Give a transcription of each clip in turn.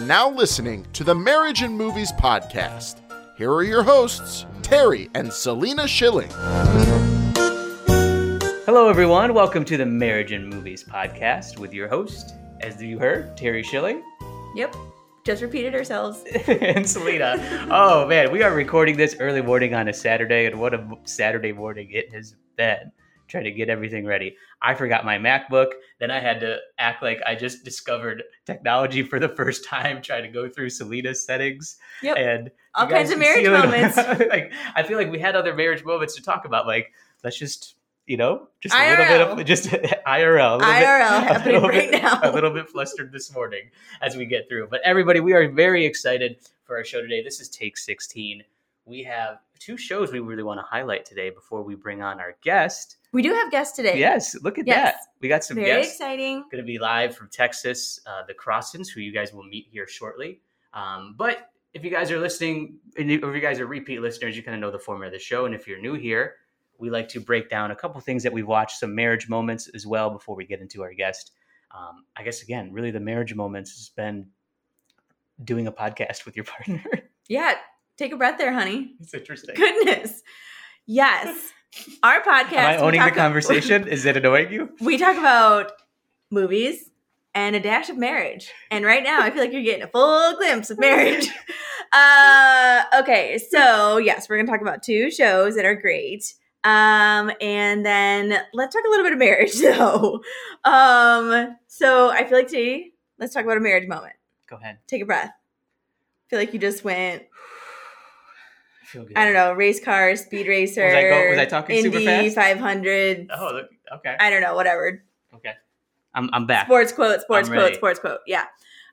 are now listening to the Marriage and Movies podcast. Here are your hosts, Terry and Selena Schilling. Hello, everyone. Welcome to the Marriage and Movies podcast with your host, as you heard, Terry Schilling Yep. Just repeated ourselves. and Selena. Oh, man. We are recording this early morning on a Saturday, and what a Saturday morning it has been trying to get everything ready. I forgot my MacBook. Then I had to act like I just discovered technology for the first time, trying to go through Selena's settings. Yep. And All kinds of marriage moments. like I feel like we had other marriage moments to talk about. Like let's just you know just a little bit of just IRL. bit- IRL a happening right bit- now. A little bit flustered this morning as we get through. But everybody, we are very excited for our show today. This is Take 16. We have two shows we really want to highlight today before we bring on our guest. We do have guests today. Yes, look at Yes. that. We got some Very guests exciting. going to be live from Texas, uh, the Crossans, who you guys will meet here shortly. Um, but if you guys are listening, and or if you guys are repeat listeners, you kind of know the format of the show. And if you're new here, we like to break down a couple things that we've watched, some marriage moments as well, before we get into our guest. Um, I guess again, really, the marriage moments has been doing a podcast with your partner. Yeah. Take a breath there, honey. it's interesting. Goodness. Yes. Our podcast. Am I owning the conversation? Is it annoying you? We talk about movies and a dash of marriage. And right now, I feel like you're getting a full glimpse of marriage. uh, okay, so yes, we're going to talk about two shows that are great. Um, and then let's talk a little bit of marriage, though. Um, so I feel like today, let's talk about a marriage moment. Go ahead. Take a breath. I feel like you just went, feel good. I don't know, race car, speed racer. Was I go- was I talking super Indy fast? 500. Oh, okay. I don't know, whatever. Okay. I'm, I'm back. Sports quote, sports I'm quote, ready. sports quote. Yeah.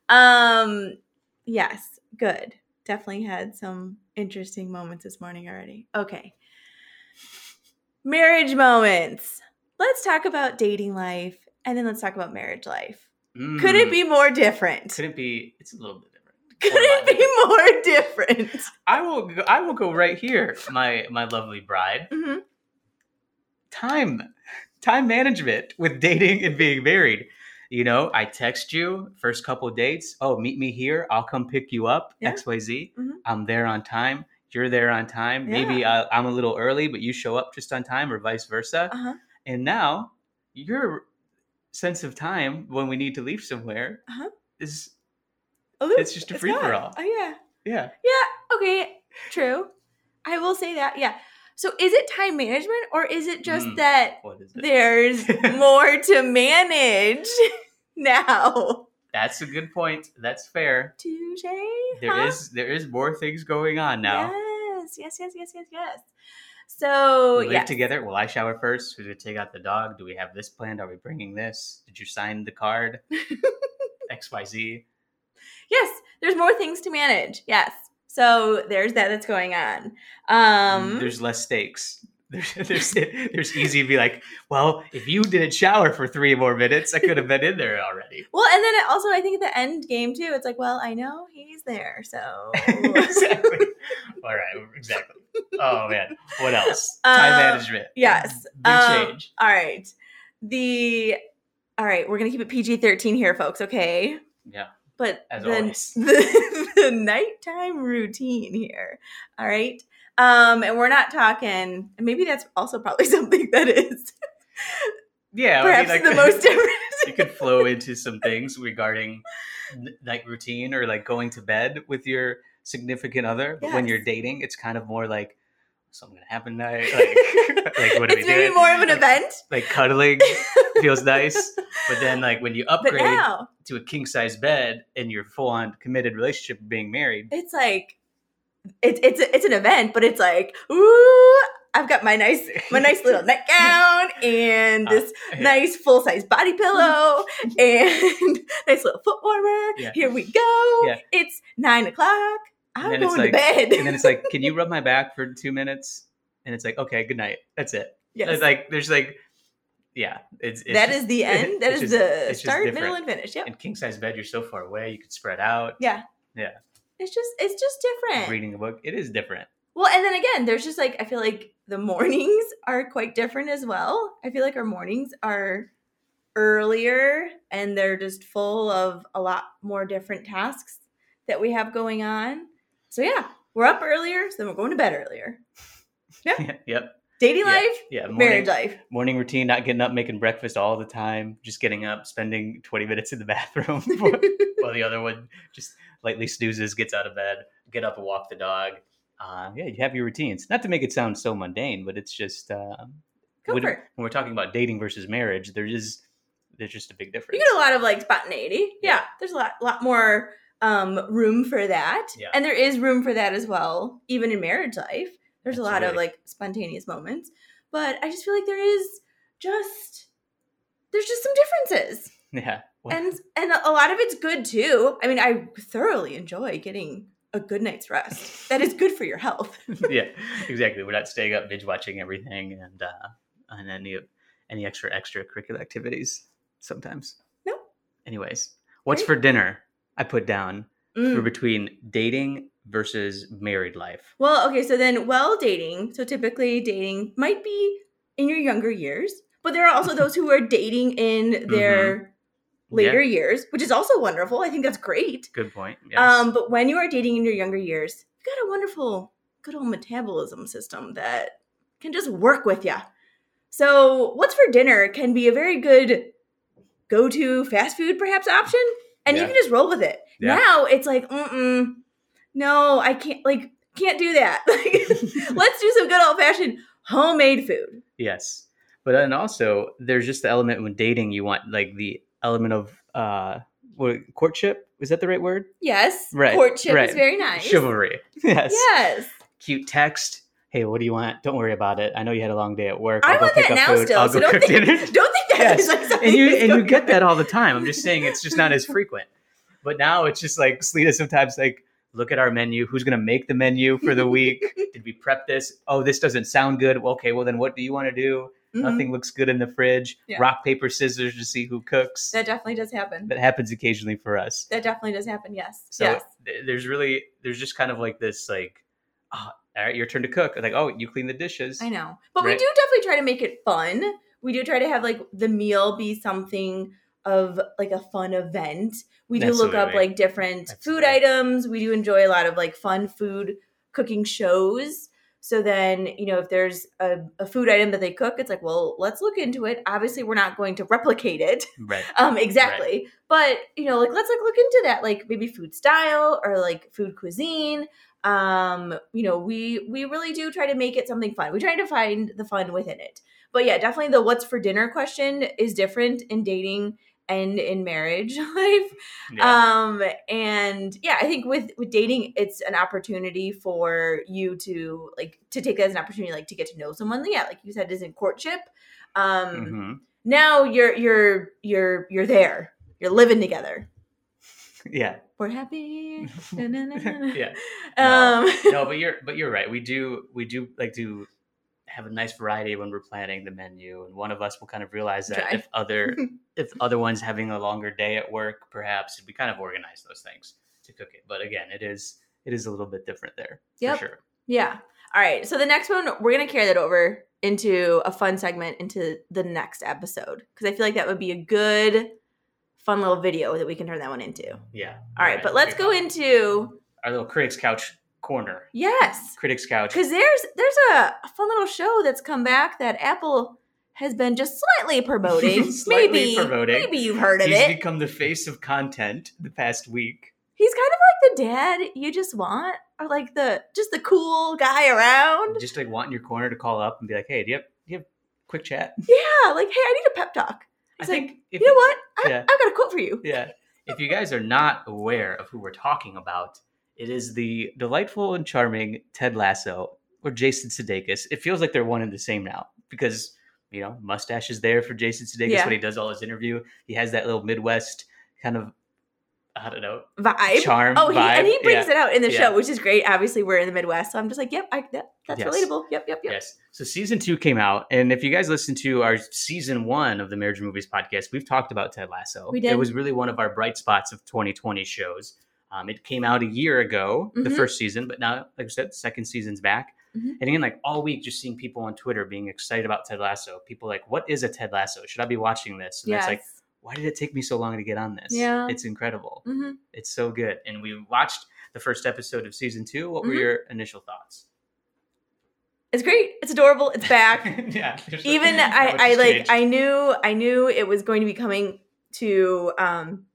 Um yes, good. Definitely had some interesting moments this morning already. Okay. Marriage moments. Let's talk about dating life and then let's talk about marriage life. Could it Mm. be more different? Could it be? It's a little bit Could it be more different? I will. Go, I will go right here, my my lovely bride. Mhm. Time, time management with dating and being married. You know, I text you first couple dates. Oh, meet me here. I'll come pick you up. Yeah. X Y Z. Mhm. I'm there on time. You're there on time. Maybe Yeah. uh, I'm a little early, but you show up just on time, or vice versa. Uh-huh. And now your sense of time when we need to leave somewhere Uh-huh. is It's just a free-for-all. Oh yeah. yeah. Yeah, okay, true. I will say that. Yeah. So is it time management or is it just Mm. that it? there's more to manage now? That's a good point. That's fair. Touche. There is there is more things going on now. Yes, yes, yes, yes, yes, yes. So we live yeah, together. Will I shower first? Who's gonna take out the dog? Do we have this planned? Are we bringing this? Did you sign the card? X Y Z. yes, there's more things to manage. Yes. So there's that that's going on. Um There's less stakes. There's, there's there's easy to be like, well, if you didn't shower for three more minutes, I could have been in there already. well, and then it also I think at the end game too, it's like, well, I know he's there, so exactly. All right. Exactly. Oh man. What else? Time Uh, management. yes. Big Um, change. All right. The all right, we're gonna keep it PG thirteen here, folks. Okay, Yeah. But As the, always. the the nighttime routine here. All right, um, and we're not talking. And maybe that's also probably something that is Yeah. I mean, perhaps like- the most different. you could flow into some things regarding night routine or like going to bed with your significant other. But when you're dating, it's kind of more like something gonna happen tonight. Like, like what are we it's maybe more of an Like- event. Like cuddling feels nice, but then like when you upgrade now to a king size bed and you're full on committed relationship of being married, it's like it's it's it's an event, but it's like ooh, I've got my nice my nice little nightgown and Uh, this yeah. nice full size body pillow and nice little foot warmer. Yeah. Here we go. Yeah. It's nine o'clock. And I'm then it's going like- to bed. and then it's like, can you rub my back for two minutes? And it's like, okay, good night. That's it. yes. It's like there's like, yeah, it's, it's that just- is the end. That is just- the start, middle, and finish. Yeah. in king size bed, you're so far away, you could spread out. Yeah. Yeah. It's just it's just different. Reading a book, it is different. Well, and then again, there's just like I feel like the mornings are quite different as well. I feel like our mornings are earlier and they're just full of a lot more different tasks. that we have going on. So yeah, we're up earlier, so then we're going to bed earlier. yep. Yep. Dating life, Yeah. Morning, marriage life. morning routine, not getting up, making breakfast all the time, just getting up, spending 20 minutes in the bathroom while the other one just lightly snoozes, gets out of bed, get up and walk the dog. Uh, yeah, you have your routines. Not to make it sound so mundane, but it's just uh, when, when we're talking about dating versus marriage, there is there's just a big difference. You get a lot of like spontaneity. Yeah, Yeah. there's a lot, lot more um, room for that, Yeah. and there is room for that as well, even in marriage life. There's a lot of like spontaneous moments, but I just feel like there is just there's just some differences, yeah. Well, and and a lot of it's good too. I mean, I thoroughly enjoy getting a good night's rest. That is good for your health. yeah, exactly. We're not staying up binge watching everything and uh, and any any extra extracurricular activities sometimes. No. Anyways, what's Great. for dinner? I put down for Mm. between dating versus married life. Well, okay, so then well dating. So typically dating might be in your younger years, but there are also those who are dating in their later years, which is also wonderful. I think that's great. Good point. Yes. Um, but when you are dating in your younger years, you've got a wonderful, good old metabolism system that can just work with you. So, what's for dinner can be a very good go to fast food, perhaps, option, and you can just roll with it. Yeah. Now it's like, mm no, I can't, like, can't do that. Let's do some good old fashioned homemade food. yes, but then also there's just the element when dating you want like the element of uh what, courtship. Is that the right word? Yes, Right, courtship right. is very nice. Chivalry. Yes. Yes. Cute text. Hey, what do you want? Don't worry about it. I know you had a long day at work. I I'll go want pick that up now food. still, I'll so go don't cook think, dinner. don't think that Yes. is like something and you and you going get that all the time. I'm just saying it's just not as frequent. But now it's just like Selena sometimes like look at our menu. Who's gonna make the menu for the week? Did we prep this? Oh, this doesn't sound good. Well, okay, well then what do you want to do? Mhm. Nothing looks good in the fridge. Yeah. Rock paper scissors to see who cooks. That definitely does happen. that happens occasionally for us. That definitely does happen. Yes. So yes. th- there's really there's just kind of like this like, oh, all right, your turn to cook. Like, oh, you clean the dishes. I know. But we do definitely try to make it fun. We do try to have like the meal be something of like a fun event. We do look up like different food items. We do enjoy a lot of like fun food cooking shows. So then, you know, if there's a, a food item that they cook, it's like, well, let's look into it. Obviously, we're not going to replicate it. Right. um exactly but you know like let's like look into that like maybe food style or like food cuisine um you know we we really do try to make it something fun. We try to find the fun within it. But yeah definitely the what's for dinner question is different in dating and in marriage life. Yeah. um and yeah i think with with dating it's an opportunity for you to like to take that as an opportunity like to get to know someone. Yeah like you said is in courtship. Um Mhm. now you're you're you're you're there. You're living together Yeah. we're happy. Yeah. um No, but you're but you're right. We do we do like to have a nice variety when we're planning the menu, and one of us will kind of realize that Try. if other if other one's having a longer day at work, perhaps we kind of organize those things to cook it. But again, it is it is a little bit different there Yep. for sure. yeah all right so the next one we're gonna carry that over into a fun segment into the next episode because i feel like that would be a good fun little video that we can turn that one into all Yeah. right but let's go into our little critics couch corner. yes Critics couch. because there's there's a, a fun little show that's come back that apple has been just slightly promoting Slightly maybe promoting. maybe you've heard of He's it He's become the face of content the past week. he's kind of like the dad you just want or like the just the cool guy around Just like wanting your corner to call up and be like, "Hey, do you have, do you have quick chat?" yeah like hey i need a pep talk he's I like think if you know what I, yeah. i've got a quote for you yeah. If you guys are not aware of who we're talking about, it is the delightful and charming Ted Lasso or Jason Sudeikis. It feels like they're one and the same now because you know mustache is there for Jason Sudeikis Yeah. when he does all his interview. He has that little Midwest kind of I don't know vibe charm. oh he, vibe. and he brings yeah. it out in the Yeah. show which is great obviously we're in the midwest so i'm just like yep I, that, that's Yes. relatable yep yep yep Yes. So season two came out, and if you guys listen to our season one of the Marriage Movies podcast, we've talked about Ted Lasso. We did. It was really one of our bright spots of 2020 shows. Um, it came out a year ago, the Mhm. first season, but now, like I said, the second season's back. Mhm. And again, like all week, just seeing people on Twitter being excited about Ted Lasso. People like, "What is a Ted Lasso? Should I be watching this?" And yes it's like, why did it take me so long to get on this? Yeah. It's incredible. hmm It's so good. And we watched the first episode of season two. What were Mhm. your initial thoughts? It's great. It's adorable. It's back. yeah. Even I, I like changed. I knew I knew it was going to be coming to um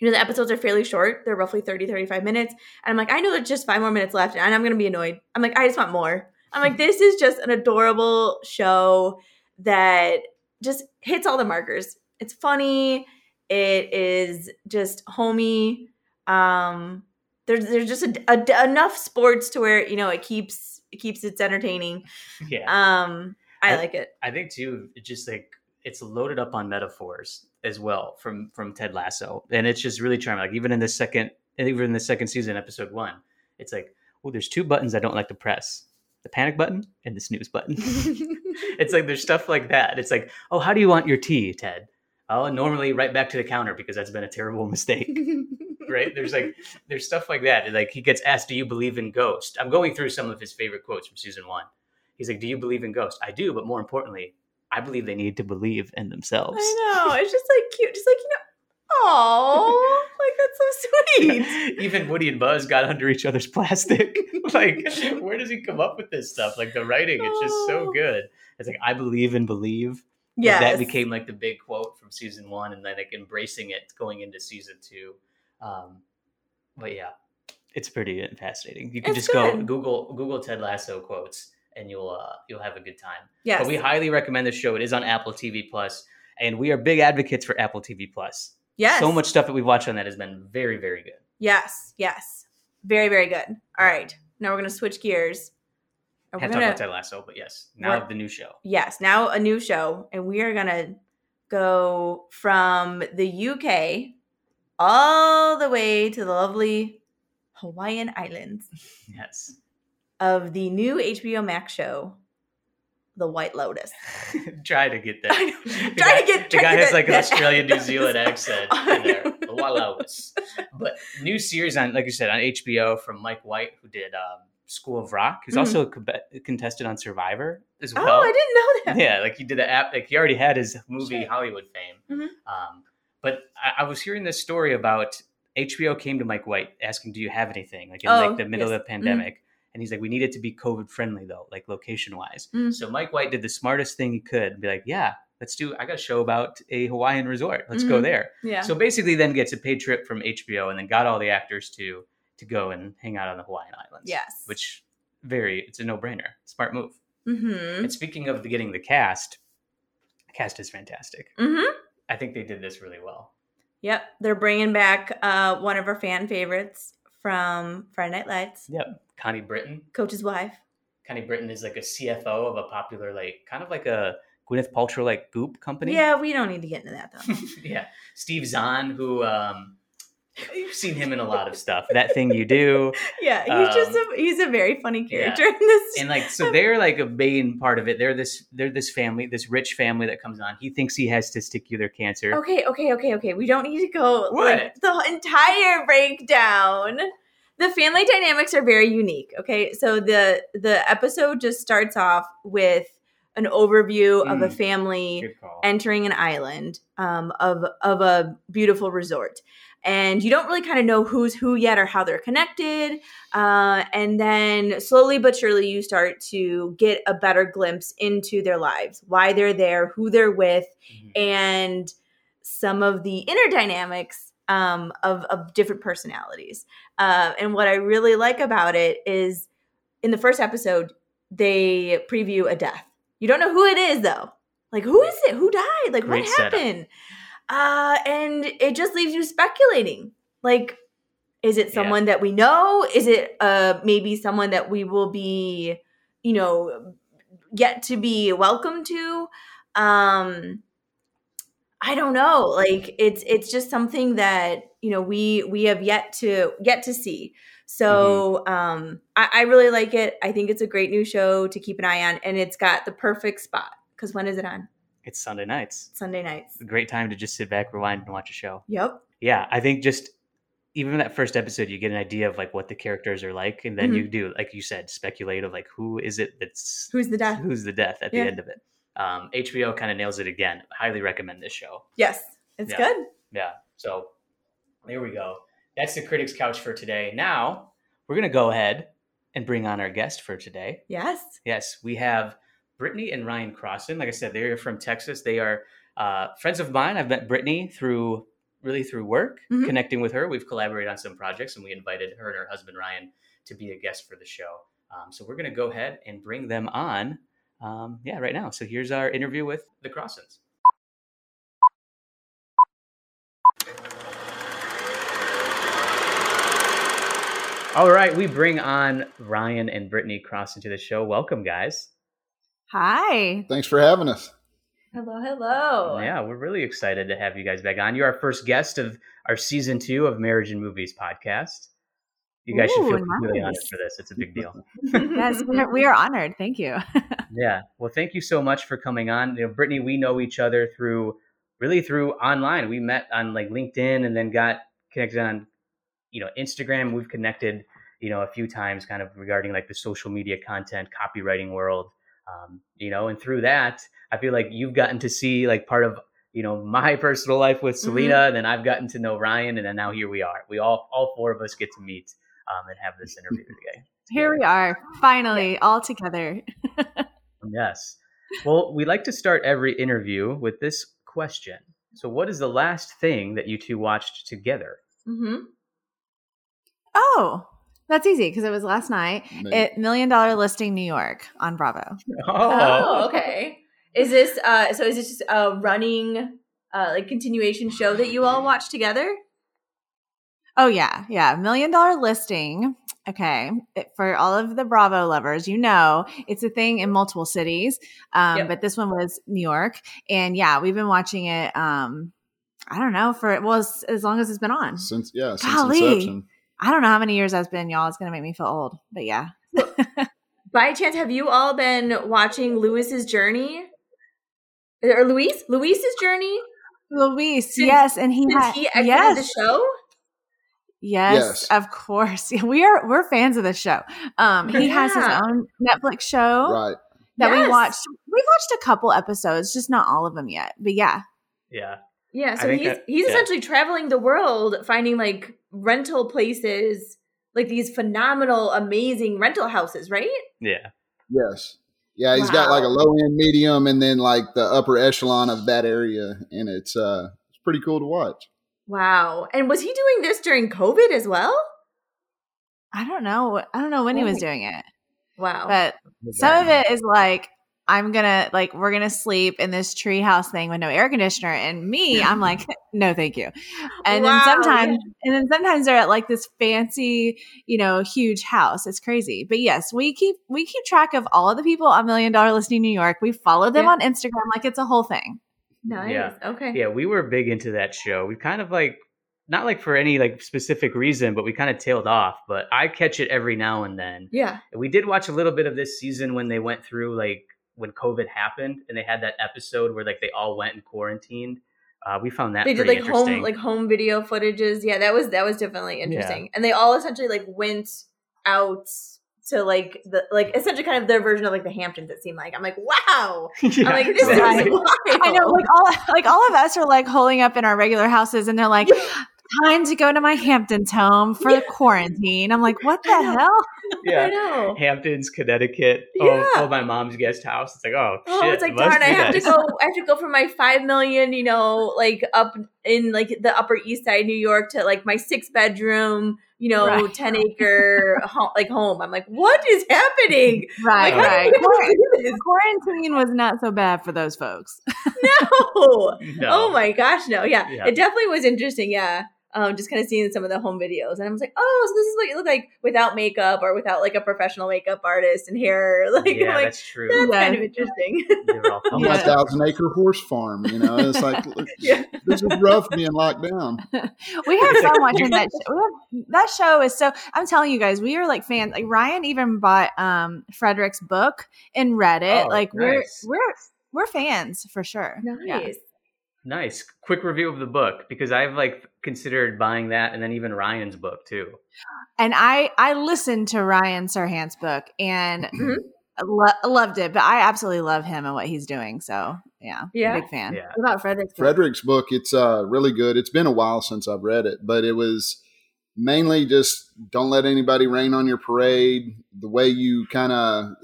you know the episodes are fairly short. They're roughly 30 35 minutes. And I'm like I know there's just 5 more minutes left and I'm going to be annoyed. I'm like I just want more. I'm like this is just an adorable show that just hits all the markers. It's funny. It is just homey. Um there's there's just a, a- enough sports to where you know it keeps it keeps it's entertaining. yeah. Um I I- like it. I think too, it's just like it's loaded up on metaphors as well from from Ted Lasso, and it's just really charming. Like even in the second, even in the second season, episode one, it's like, oh, there's two buttons I don't like to press: the panic button and the snooze button. it's like there's stuff like that. It's like, oh, how do you want your tea, Ted? Oh, normally right back to the counter because that's been a terrible mistake. right? There's like there's stuff like that. Like he gets asked, "Do you believe in ghosts?" I'm going through some of his favorite quotes from season one. He's like, "Do you believe in ghosts?" I do, but more importantly, I believe they need to believe in themselves. I know. It's just like cute. Just like, you know, oh, like that's so sweet. Even Woody and Buzz got under each other's plastic. like, where does he come up with this stuff? Like the writing, it's just so Oh. good. It's like I believe and believe. Yes. that became like the big quote from season one, and then like embracing it going into season two. Um, but yeah, it's pretty fascinating. You can It's just go. Google Google Ted Lasso quotes, and you'll uh, you'll have a good time. Yeah, But we highly recommend this show. It is on Apple TV Plus, and we are big advocates for Apple TV Plus. yes. So much stuff that we've watched on that has been very very good. Yes. Yes. Very, very good. All right. Now we're going to switch gears. Had we're to talk gonna- about Ted Lasso, but yes, now the new show. yes. Now a new show. And we are going to go from the UK all the way to the lovely Hawaiian Islands Yes. of the new HBO Max show, The White Lotus. Try to get that. The Try guy- to get- the guy has that- like an Australian New. Zealand accent in there. Wallows. But new series on, like you said, on HBO from Mike White, who did um, School of Rock. He's Mhm. also a co- contested on Survivor as well. Oh. I didn't know that. yeah, like he did an app. Like he already had his movie. Hollywood fame. Mhm. Um, but I, I was hearing this story about HBO came to Mike White asking, "Do you have anything?" Like in Oh, like the middle yes. of the pandemic, and he's like, "We need it to be COVID friendly though, like location wise." Mm. So Mike White did the smartest thing he could, and be like, "Yeah, let's do. I got a show about a Hawaiian resort. Let's go Mhm. there." Yeah. So basically, then gets a paid trip from HBO, and then got all the actors to to go and hang out on the Hawaiian Islands. yes. which very it's a no brainer, smart move. Mm-hmm. And speaking of the, getting the cast, the cast is fantastic. Mm-hmm. I think they did this really well. Yep, they're bringing back uh, one of our fan favorites from Friday Night Lights, Yep. Connie Britton. Coach's wife. Connie Britton is like a CFO of a popular, like kind of like a Gwyneth Paltrow like Goop company. Yeah, we don't need to get into that though. yeah. Steve Zahn, who um, you've seen him in a lot of stuff. That thing you do, yeah, he's just Um, a he's a very funny yeah. character in this. and like so they're like a main part of it. They're this they're this family, this rich family that comes on. He thinks he has testicular cancer. okay, okay, okay, okay. We don't need to go What? like the entire breakdown. The family dynamics are very unique. Okay, so the the episode just starts off with an overview of a Mm. family entering an island um, of of a beautiful resort, and you don't really kind of know who's who yet or how they're connected. Uh, and then slowly but surely, you start to get a better glimpse into their lives, why they're there, who they're with, Mhm. and some of the inner dynamics um, of of different personalities. Uh, and what I really like about it is, in the first episode, they preview a death. You don't know who it is though. Like who is it? Who died? Like Great what setup. Uh, and it just leaves you speculating. Like, is it Yeah. someone that we know? Is it uh maybe someone that we will be, you know, yet to be welcome to? Um I don't know. Like it's it's just something that you know we we have yet to yet to see. So um I, I really like it. I think it's a great new show to keep an eye on, and it's got the perfect spot. Because when is it on? It's Sunday nights. Sunday nights. Great time to just sit back, rewind, and watch a show. Yep. Yeah, I think just even that first episode, you get an idea of like what the characters are like, and then Mhm. you do, like you said, speculate of like who is it that's Who's the death? who's the death at Yeah. the end of it. Um, HBO kind of nails it again. Highly recommend this show. Yes. It's Yeah. good. Yeah. So there we go. That's the critics couch for today. Now we're gonna go ahead and bring on our guest for today. Yes. Yes, we have Brittany and Ryan Crossan. Like I said, they're from Texas. They are uh, friends of mine. I've met Brittany through really through work, Mhm. connecting with her. We've collaborated on some projects, and we invited her and her husband Ryan to be a guest for the show. Um, so we're going to go ahead and bring them on. Um, yeah, right now. So here's our interview with the Crossans. All right, we bring on Ryan and Brittany Crossan to the show. Welcome, guys. Hi. Thanks for having us. Hello, hello. Yeah, we're really excited to have you guys back on. You're our first guest of our season two of Marriage and Movies podcast. You guys should Ooh, feel completely honored for this. It's a big deal. Yes, we are honored. Thank you. Yeah. Well, thank you so much for coming on. You know, Brittany, we know each other through really through online. We met on like LinkedIn and then got connected on, you know, Instagram. We've connected, you know, a few times kind of regarding like the social media content, copywriting world. Um, you know, and through that, I feel like you've gotten to see like part of, you know, my personal life with Selena, and then I've gotten to know Ryan, and then now here we are. We all all four of us get to meet um, and have this interview today. Here we are, finally, all together. Yes. Well, we like to start every interview with this question. So, what is the last thing that you two watched together? hmm Oh, that's easy because it was last night Maybe. at Million Dollar Listing New York on Bravo. Oh, okay. Is this uh so is this just a running uh like continuation show that you all watch together? Oh, yeah. Yeah. Million Dollar Listing. Okay. It- for all of the Bravo lovers, you know, it's a thing in multiple cities. Um, Yep. But this one was New York. And yeah, we've been watching it. Um, I don't know for well as, as long as it's been on. Since yeah, since Golly. inception. I don't know how many years that's been, y'all. It's gonna make me feel old, but yeah. By chance, have you all been watching Lewis's journey? Or Luis? Luis's journey? Luis, Since- yes, and he Since had he exited yes, the show? yes, Yes. of course. We are we're fans of the show. Um, he has his own Netflix show Right. that we watched. We've watched a couple episodes, just not all of them yet. But yeah, Yeah. Yeah, so he's that- he's yeah. essentially traveling the world finding like rental places, like these phenomenal, amazing rental houses, right? Yeah. Yes. Yeah, he's got like a low end, medium, and then like the upper echelon of that area, and it's uh it's pretty cool to watch. Wow. And was he doing this during COVID as well? I don't know. I don't know when he Oh was doing it, Wow. but some of it is like I'm gonna like we're gonna sleep in this treehouse thing with no air conditioner, and me, I'm like, no, thank you. And Wow, then sometimes, and then sometimes they're at like this fancy, you know, huge house. It's crazy, but yes, we keep we keep track of all of the people on Million Dollar Listing New York. We follow them Yeah. on Instagram like it's a whole thing. nice. Yeah. Okay. Yeah. We were big into that show. We kind of like, not like for any like specific reason, but we kind of tailed off. But I catch it every now and then. Yeah. We did watch a little bit of this season when they went through like when COVID happened and they had that episode where like they all went and quarantined. Uh, we found that They did like interesting. home like home video footages. Yeah, that was that was definitely interesting. And they all essentially like went out to like the like essentially kind of their version of like the Hamptons. It seemed like I'm like wow. Yeah, I'm like this exactly. is wild. I know, like all like all of us are like holding up in our regular houses, and they're like, "Time to go to my Hamptons home for the quarantine." I'm like, "What the hell?" I yeah. know. Hamptons, Connecticut. Yeah. Oh, oh, my mom's guest house. It's like, oh, Oh, shit. it's like must darn! I have nice. to go. I have to go from my five million, you know, like up in like the Upper East Side, New York, to like my six bedroom, you know, Right. ten acre ho- like home. I'm like, what is happening? Right, Like, right. did we do this? Quarantine was not so bad for those folks. No. No. Oh my gosh, no. Yeah. Yeah. It definitely was interesting. Yeah. Um, just kind of seeing some of the home videos. And I was like, oh, so this is what you look like without makeup or without like a professional makeup artist and hair. Like, yeah, like, that's true. that's Yeah. kind of interesting. They were all On fun. my thousand acre horse farm, you know, it's like look, Yeah. this is rough being locked down. We had fun watching that. Show. We have, that show is so. I'm telling you guys, we are like fans. Like Ryan even bought um Fredrik's book and read it. Oh, like nice. we're we're we're fans for sure. nice. Yeah. Nice. Quick review of the book because I've like considered buying that and then even Ryan's book too. And I I listened to Ryan Serhant's book and Mhm. Lo- loved it. But I absolutely love him and what he's doing. So Yeah, Yeah. big fan. Yeah. What about Fredrik's? book? Fredrik's book, it's uh, really good. It's been a while since I've read it, but it was mainly just don't let anybody rain on your parade. The way you kind of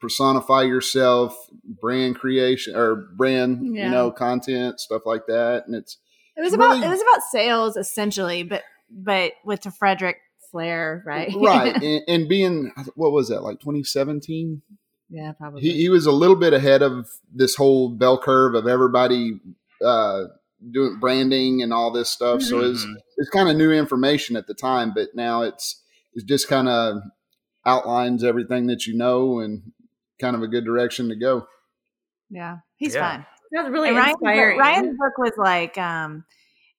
personify yourself, brand creation or brand, Yeah. you know, content, stuff like that. And it's It was It's about it was about sales essentially, but but with the Fredrik flair, right? right. and, and being, what was that, like 2017? yeah, probably. he, he was a little bit ahead of this whole bell curve of everybody uh, doing branding and all this stuff. So it's Mhm. it's kind of new information at the time, but now it's it just kind of outlines everything that you know and kind of a good direction to go. yeah, he's Yeah. fun. Sounds really And Ryan's book- Ryan's book was like, um,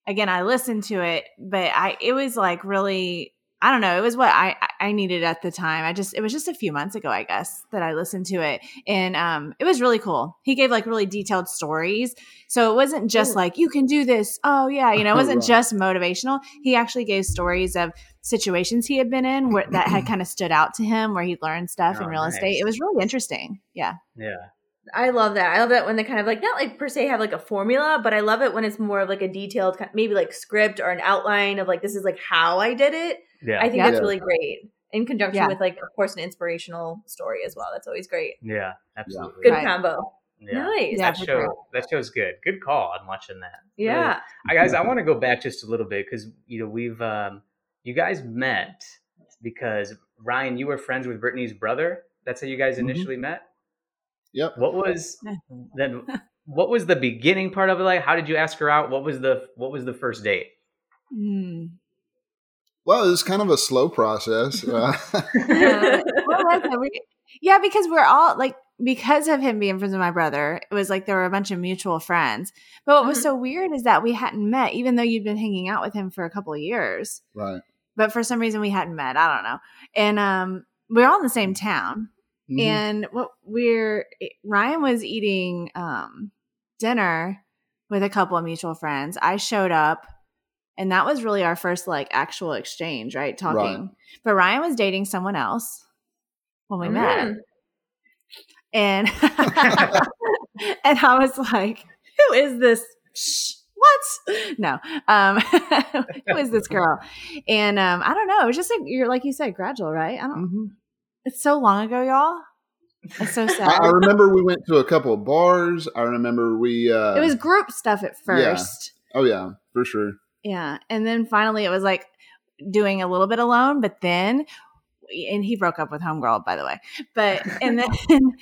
again, I listened to it, but I it was like really, I don't know, it was what I I needed at the time. I just it was just a few months ago, I guess, that I listened to it, and um, it was really cool. He gave like really detailed stories, so it wasn't just Ooh. like you can do this. Oh yeah, you know, it wasn't Right. just motivational. He actually gave stories of situations he had been in where that had kind of stood out to him, where he learned stuff in Oh, real estate. It was really interesting. Yeah. Yeah. I love that. I love that when they kind of like not like per se have like a formula, but I love it when it's more of like a detailed, ki- maybe like script or an outline of like this is like how I did it. Yeah. I think Yeah. that's really great in conjunction Yeah. with like of course an inspirational story as well. That's always great. yeah. Absolutely. Good Right. combo. Yeah. Nice. Yeah, That show sure. that show's good. Good call on watching that. Really Yeah. I guys, I want to go back just a little bit because you know we've um, you guys met because Ryan, you were friends with Brittany's brother. That's how you guys Mhm. initially met. Yep. What was then? What was the beginning part of it like? How did you ask her out? What was the What was the first date? Mm. Well, it was kind of a slow process. Uh, Yeah. What was it? We- yeah, because we're all like because of him being friends with my brother, it was like there were a bunch of mutual friends. But what was Mhm. so weird is that we hadn't met, even though you'd been hanging out with him for a couple of years. right. But for some reason we hadn't met. I don't know. And um we we're all in the same town. Mhm. And what we're Ryan was eating um dinner with a couple of mutual friends. I showed up and that was really our first like actual exchange, right? Talking. But Ryan was dating someone else when we met. Mm. And and I was like, who is this? Shh, what? No. Um who is this girl? And um I don't know. It was just like you're like you said, gradual, right? I don't Mhm. it's so long ago, y'all. It's so sad. I, I remember we went to a couple of bars. I remember we. Uh, it was group stuff at yeah. first. Oh yeah, for sure. Yeah. And then finally it was like doing a little bit alone, but then and he broke up with homegirl by the way. But and then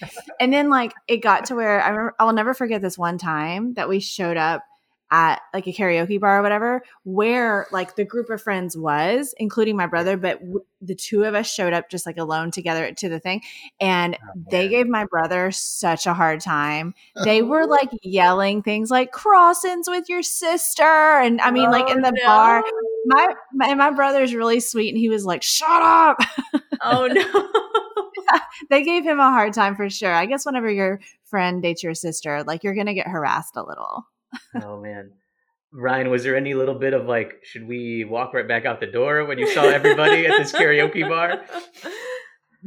and then like it got to where I remember I'll never forget this one time that we showed up at like a karaoke bar or whatever where like the group of friends was including my brother but w- the two of us showed up just like alone together to the thing and oh, they gave my brother such a hard time. They were like yelling things like crossings with your sister and i mean like in Oh, the no. bar my, my my brother's really sweet and he was like shut up. Oh no. they gave him a hard time for sure. I guess whenever your friend dates your sister like you're gonna get harassed a little Oh man. Ryan, was there any little bit of like, should we walk right back out the door when you saw everybody at this karaoke bar?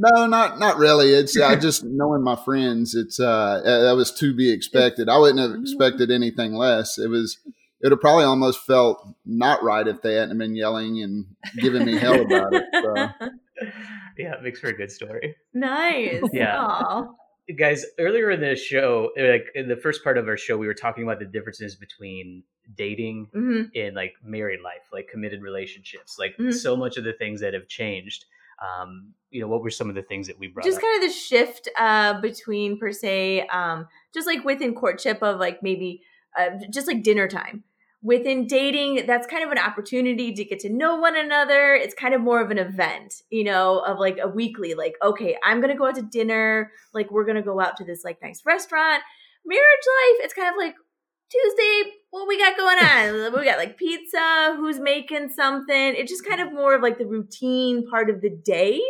No, not not really. It's uh, just knowing my friends. It's uh uh, that was to be expected. I wouldn't have expected anything less. It was. It would have probably almost felt not right if they hadn't been yelling and giving me hell about it. So. Yeah, it makes for a good story. nice. Yeah. Aw. Guys earlier in the show like in the first part of our show we were talking about the differences between dating Mhm. and like married life like committed relationships like Mhm. so much of the things that have changed um you know what were some of the things that we brought just up kind of the shift uh between per se um just like within courtship of like maybe uh, just like dinner time within dating that's kind of an opportunity to get to know one another. It's kind of more of an event you know of like a weekly like okay i'm gonna go out to dinner like we're gonna go out to this like nice restaurant. Marriage life it's kind of like tuesday what we got going on? We got like pizza who's making something? It's just kind of more of like the routine part of the day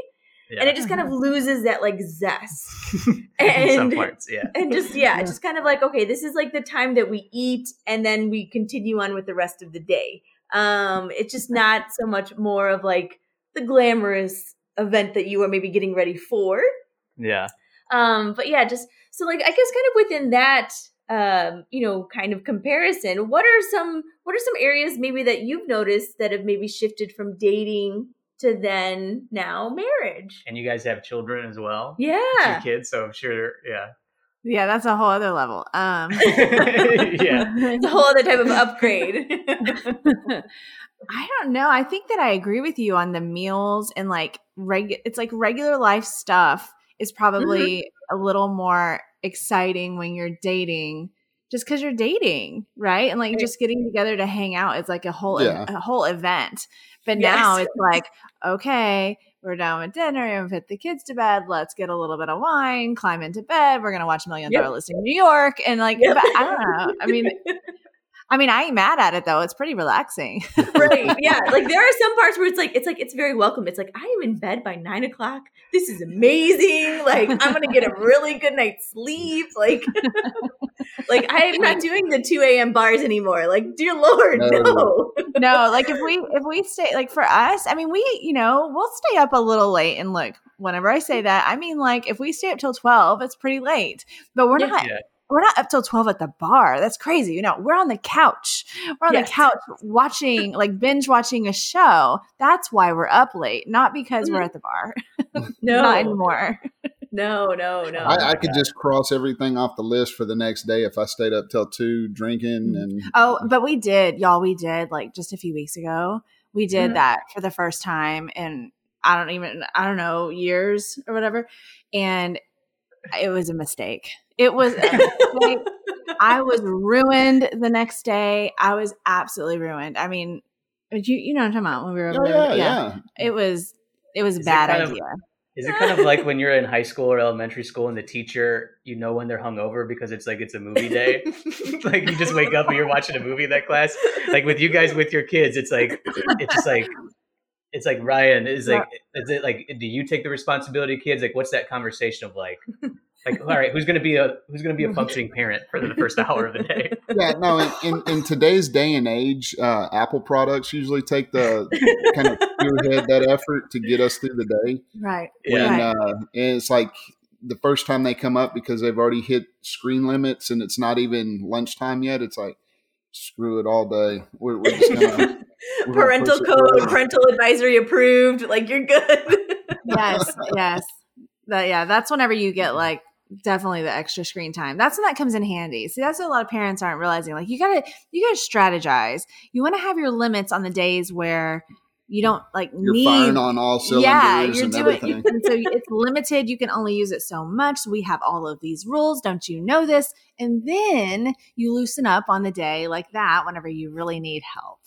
yeah. and it just kind of loses that like zest. In some and- parts yeah. and just yeah, it's just kind of like okay this is like the time that we eat and then we continue on with the rest of the day. Um it's just not so much more of like the glamorous event that you are maybe getting ready for. Yeah. Um but yeah just so like i guess kind of within that um, you know, kind of comparison, what are some what are some areas maybe that you've noticed that have maybe shifted from dating to then now marriage? And you guys have children as well. Yeah. Two kids, so I'm sure. Yeah. Yeah, that's a whole other level. Um, yeah. It's a whole other type of upgrade. I don't know. I think that I agree with you on the meals and like reg. It's like regular life stuff is probably a little more exciting when you're dating, just because you're dating, right? And like Right. just getting together to hang out is like a whole Yeah. a whole event. But Yes. now it's like okay. We're done with dinner and put the kids to bed. Let's get a little bit of wine, climb into bed. We're gonna watch Million Yep. Dollar Listing New York, and like, Yep. I don't know. I mean, I mean, I ain't mad at it though. It's pretty relaxing. right yeah like there are some parts where it's like it's like it's very welcome it's like i am in bed by nine o'clock this is amazing like i'm gonna get a really good night's sleep like like i'm not doing the 2 a.m bars anymore like dear lord No. no, no, like if we if we stay like for us, I mean we you know we'll stay up a little late and look. Whenever I say that, I mean like if we stay up till twelve, it's pretty late. But we're Yeah. not Yeah. We're not up till twelve at the bar. That's crazy. You know, we're on the couch. We're on Yes. the couch watching like binge watching a show. That's why we're up late, not because we're Mhm. at the bar. no Not anymore. no no no I, I could just cross everything off the list for the next day if I stayed up till two drinking and Oh, but we did, y'all. We did like just a few weeks ago. We did Mhm. that for the first time in I don't even I don't know years or whatever, and it was a mistake. It was. A. I was ruined the next day. I was absolutely ruined. I mean, you you know what I'm talking about when we were over oh there. yeah, yeah. It was it was Is it bad kind of- idea. Is it kind of like when you're in high school or elementary school and the teacher, you know when they're hungover because it's like it's a movie day? like you just wake up and you're watching a movie in that class. Like with you guys with your kids, it's like it's just like it's like Ryan is like is it like do you take the responsibility of kids? Like what's that conversation of like like all right, who's gonna be a who's gonna be a functioning parent for the first hour of the day? yeah, no. In, in, in today's day and age, uh, Apple products usually take the kind of spearhead that effort to get us through the day. Right. When Right. uh, and it's like the first time they come up because they've already hit screen limits and it's not even lunchtime yet. It's like screw it all day. We're, we're just gonna we're gonna parental code parental advisory approved like you're good yes, yes. That yeah, that's whenever you get like definitely the extra screen time. That's when that comes in handy. See, that's what a lot of parents aren't realizing. Like you gotta you gotta strategize. You want to have your limits on the days where you don't like You're need firing on all cylinders yeah, you're and doing everything. and so it's limited. You can only use it so much. We have all of these rules. Don't you know this? And then you loosen up on the day like that whenever you really need help.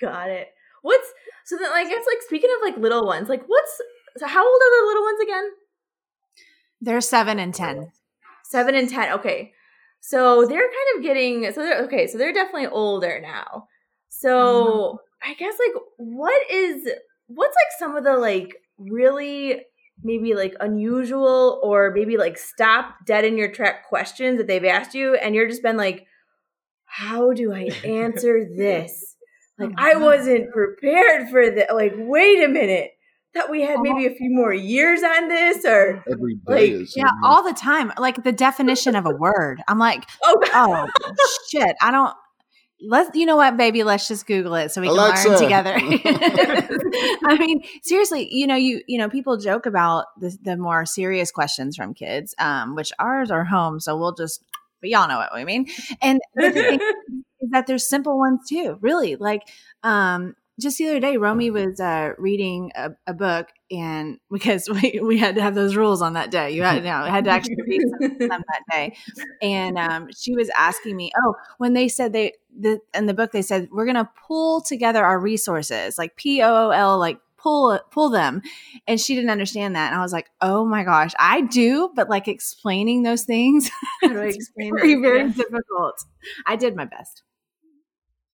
got it what's so then i guess like speaking of like little ones like what's so how old are the little ones again They're seven and ten. Seven and ten. Okay. So they're kind of getting so they're okay, so they're definitely older now. So mm-hmm. I guess like what is what's like some of the like really maybe like unusual or maybe like stop dead in your track questions that they've asked you and you're just been like, how do I answer this? Like oh I wasn't prepared for that. Like, wait a minute. That we had maybe a few more years on this or Every day Like, is Yeah, all the time. Like the definition of a word. I'm like, oh oh shit i don't let's you know what baby let's just google it so we can Alexa. learn together i mean seriously you know you you know people joke about the, the more serious questions from kids um which ours are home so we'll just but y'all know what we mean and the thing is that there's simple ones too really like um just the other day romy was uh reading a, a book and because we, we had to have those rules on that day. You had, you know, had to actually read some, that day. And um, she was asking me oh when they said they the, in the book they said we're going to pull together our resources like p-o-o-l like pull pull them. And she didn't understand that. And i was like oh my gosh i do but like explaining those things explain very very Yeah. difficult. I did my best.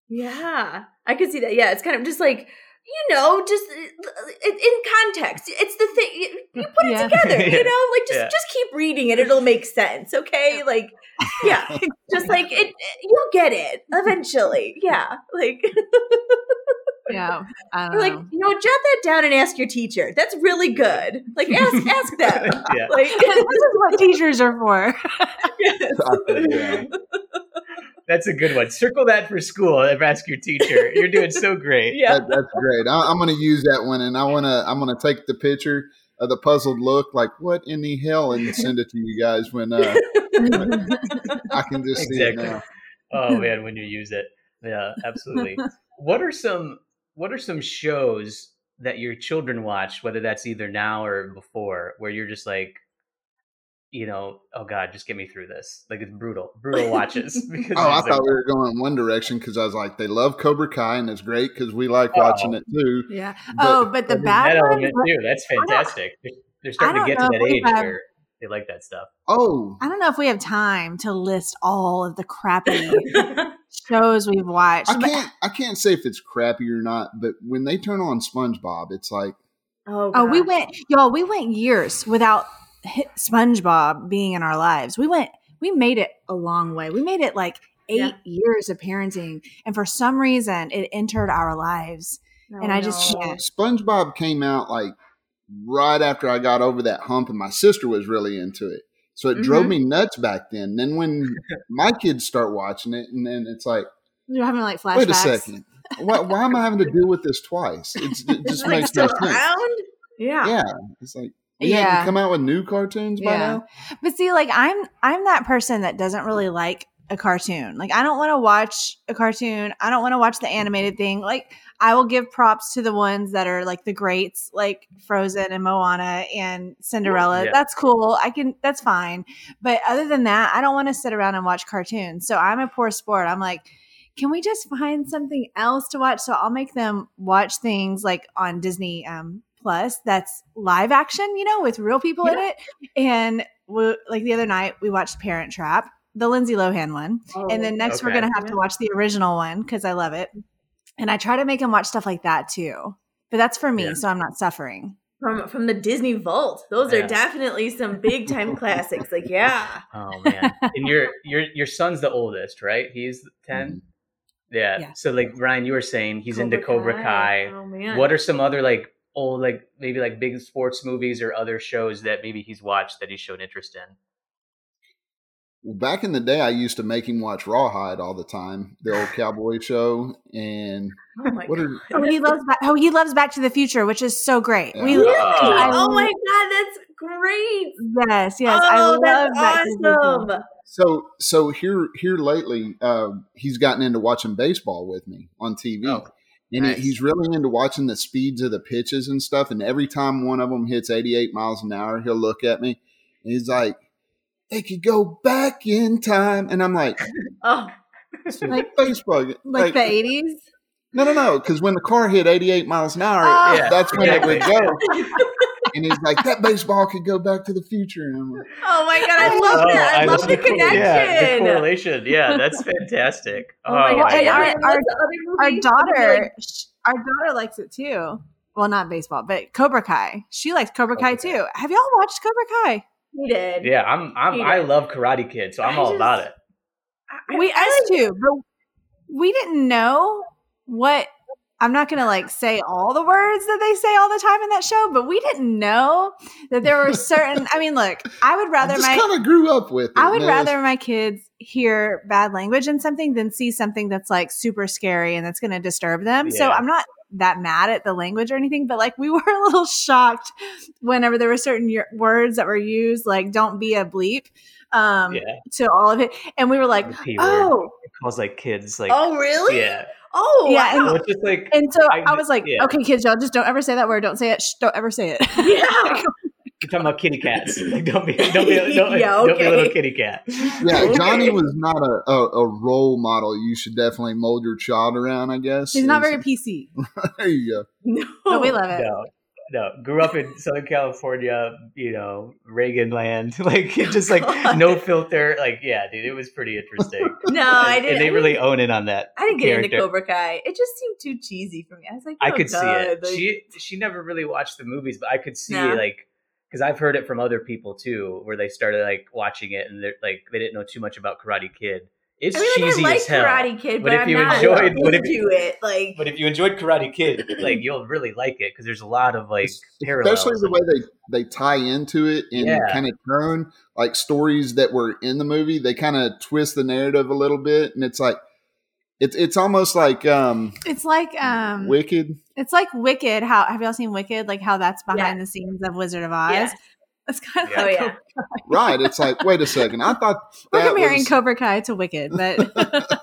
Yeah, I could see that. Yeah, it's kind of just like you know, just uh, in in context. It's the thing you you put it Yeah. together. You know, like just Yeah. just keep reading it; it'll make sense. Okay, like yeah, just like it, you'll get it eventually. Yeah, like Yeah. I don't You're like, know. you know, jot that down and ask your teacher. That's really good. Like, ask ask them. yeah. Like, this is what teachers are for. Yeah. That's a good one. Circle that for school and ask your teacher. You're doing so great. yeah. That, that's great. I, I'm going to use that one, and I want to. I'm going to take the picture of the puzzled look, like what in the hell, and send it to you guys when uh, I can just see it now. Oh man, when you use it. Yeah, absolutely. what are some what are some shows that your children watch, whether that's either now or before, where you're just like, you know, oh god, just get me through this. Like it's brutal. Brutal watches. Because Oh, I thought like, we were going one direction because I was like, they love Cobra Kai, and it's great because we like Oh. watching it too. Yeah. But- oh, but the bad that ones, element too. That's fantastic. They're, they're starting to get to that age have- where they like that stuff. Oh, I don't know if we have time to list all of the crappy shows we've watched. I can't. I can't say if it's crappy or not, but when they turn on SpongeBob, it's like, Oh, Oh, we went, y'all. We went years without hit SpongeBob being in our lives. We went, we made it a long way. We made it like eight Yeah. years of parenting, and for some reason, it entered our lives. and I just no. can't. SpongeBob came out like right after I got over that hump, and my sister was really into it. So it drove Mhm. me nuts back then. Then when my kids start watching it, and then it's like, You're having like flashbacks. wait a second, why, why am I having to deal with this twice? It's, it just makes no sense. Yeah. Yeah, it's like we Yeah. hadn't come out with new cartoons by Yeah. now. But see, like I'm I'm that person that doesn't really like a cartoon. Like I don't want to watch a cartoon. I don't want to watch the animated thing. Like I will give props to the ones that are like the greats, like Frozen and Moana and Cinderella. Yeah. That's cool. I can that's fine. But other than that, I don't want to sit around and watch cartoons. So I'm a poor sport. I'm like can we just find something else to watch? So I'll make them watch things like on Disney um, Plus that's live action, you know, with real people in it. And we, like the other night, we watched Parent Trap, the Lindsay Lohan one, and then oh, next we're gonna have to watch the original one because I love it. And I try to make them watch stuff like that too. But that's for me, Yeah. so I'm not suffering. From from the Disney Vault. Those Yeah. are definitely some big time classics. Like, yeah. Oh man. and your your your son's the oldest, right? He's 10 mm-hmm. Yeah. Yeah. So like Ryan, you were saying he's into Cobra Kai. Oh man. What are some other like old like maybe like big sports movies or other shows that maybe he's watched that he's shown interest in? Well, back in the day, I used to make him watch Rawhide all the time, the old cowboy show, and oh my what are Oh, he loves back, oh he loves Back to the Future, which is so great. We Yeah. I oh my god, that's great. yes, yes, I oh, love that's Back to the awesome. So so here here lately, uh, he's gotten into watching baseball with me on TV, Oh, and nice. he, he's really into watching the speeds of the pitches and stuff. And every time one of them hits 88 miles an hour, he'll look at me and he's like, "They could go back in time," and I'm like, Oh, Like- "Baseball, Like the eighties. no, no, no," because when the car hit 88 miles an hour, Oh. Yeah. that's when it would go. And he's like, "That baseball could go back to the future," and I'm like. oh my god, I oh, love that. I, love the co- connection. Yeah, the correlation. Yeah, that's fantastic. Oh my Oh, god. and And our- our- what's the other Our daughter, our daughter likes it too. Well, not baseball, but Cobra Kai. She likes Cobra Kai Cobra too. Have y'all watched Cobra Kai? We did. Yeah, I'm I'm He I love Karate Kid, so I'm I all just- about it. I- We I us too, but we didn't know what. I'm not going to like say all the words that they say all the time in that show, but we didn't know that there were certain. I mean, look, I would I rather just my kind of grew up with it. I would rather my kids hear bad language in something than see something that's like super scary and that's going to disturb them. So I'm not that mad at the language or anything, but like we were a little shocked whenever there were certain y- words that were used, like "don't be a bleep," um, Yeah, to all of it, and we were like, the P word. "Oh." It calls like kids like Oh really? yeah. Oh Yeah, and- wow. So just like And so I, I- was like, yeah. "Okay, kids, y'all just don't ever say that word. Don't say it. Shh, don't ever say it." yeah. you're talking about kitty cats. Like, don't be don't be don't, Yeah, don't be a little kitty cat. Yeah, Okay. Johnny was not a, a, a role model you should definitely mold your child around, I guess. He's not very PC, There you go. No. but we love it. No, no. Grew up in Southern California, you know, Reagan land, like just like God. no filter. Like, yeah, dude, it was pretty interesting. No, I didn't. and they really own in on that. I didn't get into. Cobra Kai. It just seemed too cheesy for me. I was like, I oh, could see it. Like- she she never really watched the movies, but I could see No. like because I've heard it from other people too, where they started like watching it and they're like they didn't know too much about Karate Kid, It's I mean, like, I like as hell. Karate Kid, But but, if I'm you not enjoyed- but if- into it. Like, But if you enjoyed Karate Kid, like you'll really like it because there's a lot of like parallels. especially the way they they tie into it and Yeah. kind of turn like stories that were in the movie. They kind of twist the narrative a little bit, and it's like it's it's almost like um It's like um, Wicked. it's like Wicked. How have y'all seen Wicked? Like how that's behind the scenes of Wizard of Oz. yeah. It's kind of Yeah. Oh, like yeah. Right. It's like, wait a second. I thought we're that comparing was, Cobra Kai to Wicked, but